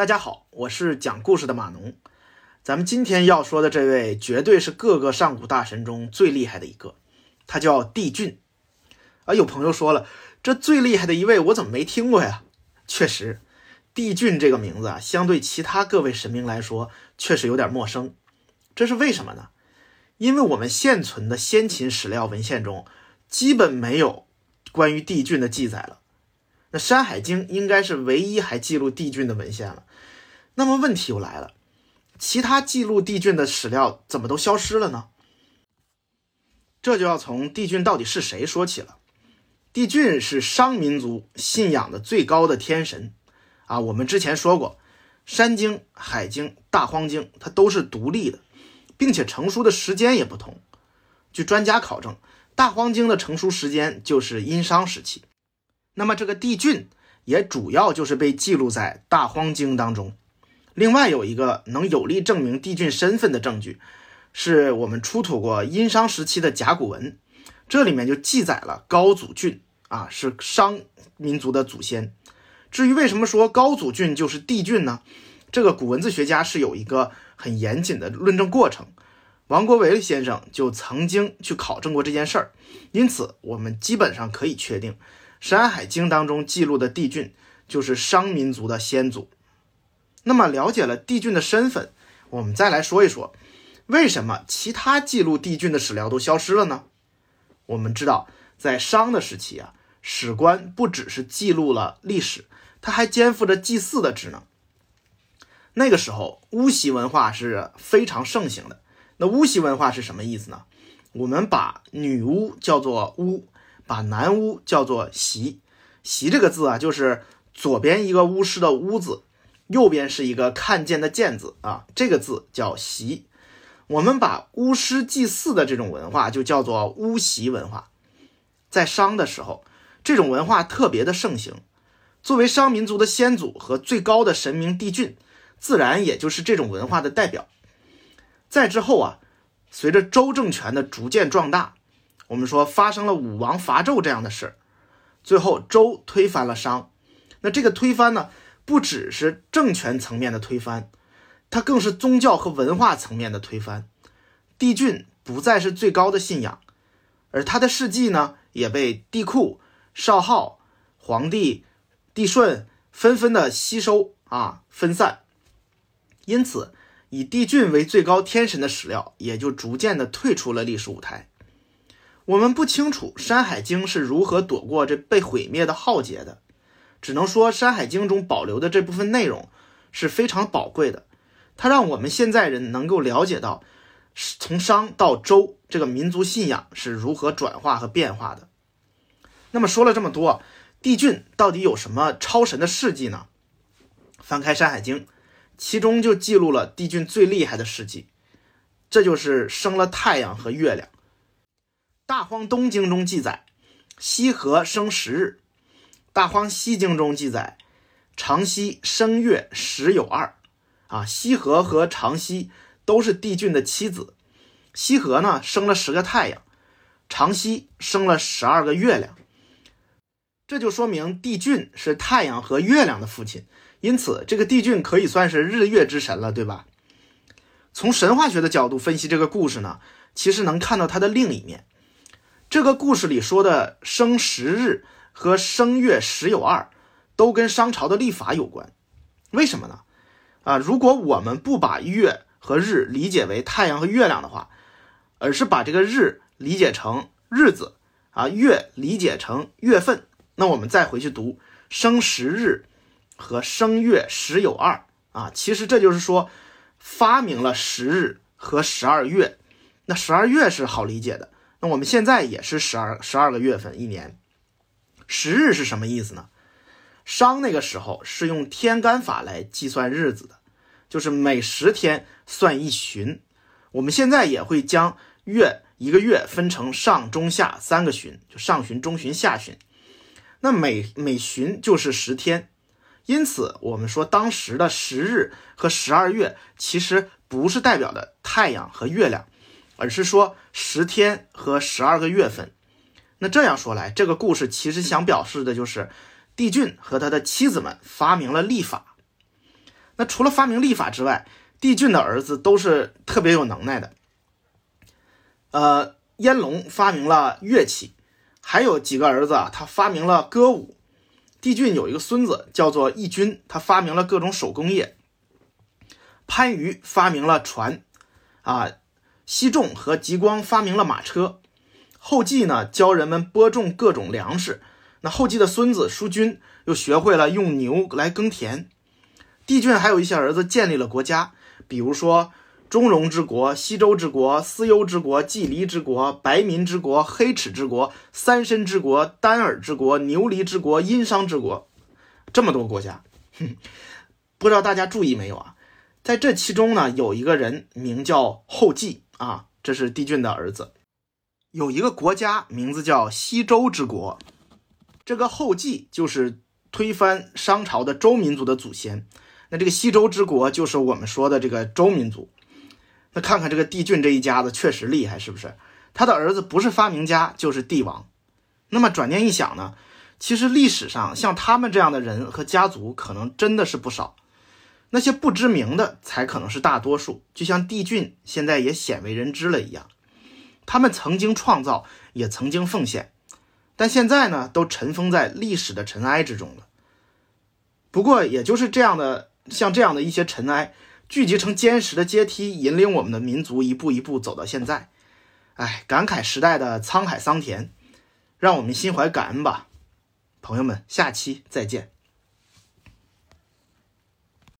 大家好，我是讲故事的马农。咱们今天要说的这位，绝对是各个上古大神中最厉害的一个，他叫帝俊。啊，有朋友说了，这最厉害的一位，我怎么没听过呀？确实，帝俊这个名字啊，相对其他各位神明来说，确实有点陌生。这是为什么呢？因为我们现存的先秦史料文献中，基本没有关于帝俊的记载了。那《山海经》应该是唯一还记录帝俊的文献了。那么问题又来了，其他记录帝俊的史料怎么都消失了呢？这就要从帝俊到底是谁说起了。帝俊是商民族信仰的最高的天神啊。我们之前说过，《山经》《海经》《大荒经》它都是独立的，并且成书的时间也不同。据专家考证，《大荒经》的成书时间就是殷商时期。那么这个帝俊也主要就是被记录在《大荒经》当中。另外有一个能有力证明帝俊身份的证据，是我们出土过殷商时期的甲骨文，这里面就记载了高祖俊啊是商民族的祖先。至于为什么说高祖俊就是帝俊呢？这个古文字学家是有一个很严谨的论证过程。王国维先生就曾经去考证过这件事儿，因此我们基本上可以确定。《山海经》当中记录的帝俊就是商民族的先祖。那么，了解了帝俊的身份，我们再来说一说，为什么其他记录帝俊的史料都消失了呢？我们知道，在商的时期啊，史官不只是记录了历史，他还肩负着祭祀的职能。那个时候，巫习文化是非常盛行的。那巫习文化是什么意思呢？我们把女巫叫做巫。把南巫叫做席”，“席这个字啊，就是左边一个巫师的巫字，右边是一个看见的见字啊，这个字叫席。我们把巫师祭祀的这种文化就叫做巫习文化。在商的时候，这种文化特别的盛行。作为商民族的先祖和最高的神明帝俊，自然也就是这种文化的代表。再之后啊，随着周政权的逐渐壮大。我们说发生了武王伐纣这样的事，最后周推翻了商。那这个推翻呢，不只是政权层面的推翻，它更是宗教和文化层面的推翻。帝俊不再是最高的信仰，而他的事迹呢，也被帝喾、少昊、黄帝、帝舜纷纷的吸收啊分散。因此，以帝俊为最高天神的史料也就逐渐的退出了历史舞台。我们不清楚《山海经》是如何躲过这被毁灭的浩劫的，只能说《山海经》中保留的这部分内容是非常宝贵的，它让我们现在人能够了解到，从商到周这个民族信仰是如何转化和变化的。那么说了这么多，帝俊到底有什么超神的事迹呢？翻开《山海经》，其中就记录了帝俊最厉害的事迹，这就是生了太阳和月亮。大荒东经中记载，西河生十日；大荒西经中记载，长西生月十有二。啊，西河和长西都是帝俊的妻子。西河呢生了十个太阳，长西生了十二个月亮。这就说明帝俊是太阳和月亮的父亲，因此这个帝俊可以算是日月之神了，对吧？从神话学的角度分析这个故事呢，其实能看到它的另一面。这个故事里说的生十日和生月十有二，都跟商朝的历法有关。为什么呢？啊，如果我们不把月和日理解为太阳和月亮的话，而是把这个日理解成日子啊，月理解成月份，那我们再回去读生十日和生月十有二啊，其实这就是说发明了十日和十二月。那十二月是好理解的。那我们现在也是十二十二个月份一年，十日是什么意思呢？商那个时候是用天干法来计算日子的，就是每十天算一旬。我们现在也会将月一个月分成上中下三个旬，就上旬、中旬、下旬。那每每旬就是十天，因此我们说当时的十日和十二月其实不是代表的太阳和月亮。而是说十天和十二个月份。那这样说来，这个故事其实想表示的就是帝俊和他的妻子们发明了历法。那除了发明历法之外，帝俊的儿子都是特别有能耐的。呃，燕龙发明了乐器，还有几个儿子啊，他发明了歌舞。帝俊有一个孙子叫做义军，他发明了各种手工业。番禺发明了船，啊，西仲和吉光发明了马车。后继呢，教人们播种各种粮食。那后继的孙子叔君又学会了用牛来耕田。帝俊还有一些儿子建立了国家，比如说中戎之国、西周之国、司幽之国、季离之国、白民之国、黑齿之国、三申之国、丹耳之国、牛离之国、殷商之国，这么多国家。哼，不知道大家注意没有啊？在这其中呢，有一个人名叫后继啊，这是帝俊的儿子。有一个国家名字叫西周之国，这个后继就是推翻商朝的周民族的祖先。那这个西周之国就是我们说的这个周民族。那看看这个帝俊这一家子确实厉害，是不是？他的儿子不是发明家就是帝王。那么转念一想呢，其实历史上像他们这样的人和家族可能真的是不少。那些不知名的才可能是大多数，就像帝俊现在也鲜为人知了一样。他们曾经创造，也曾经奉献，但现在呢，都尘封在历史的尘埃之中了。不过，也就是这样的，像这样的一些尘埃，聚集成坚实的阶梯，引领我们的民族一步一步走到现在。哎，感慨时代的沧海桑田，让我们心怀感恩吧，朋友们，下期再见。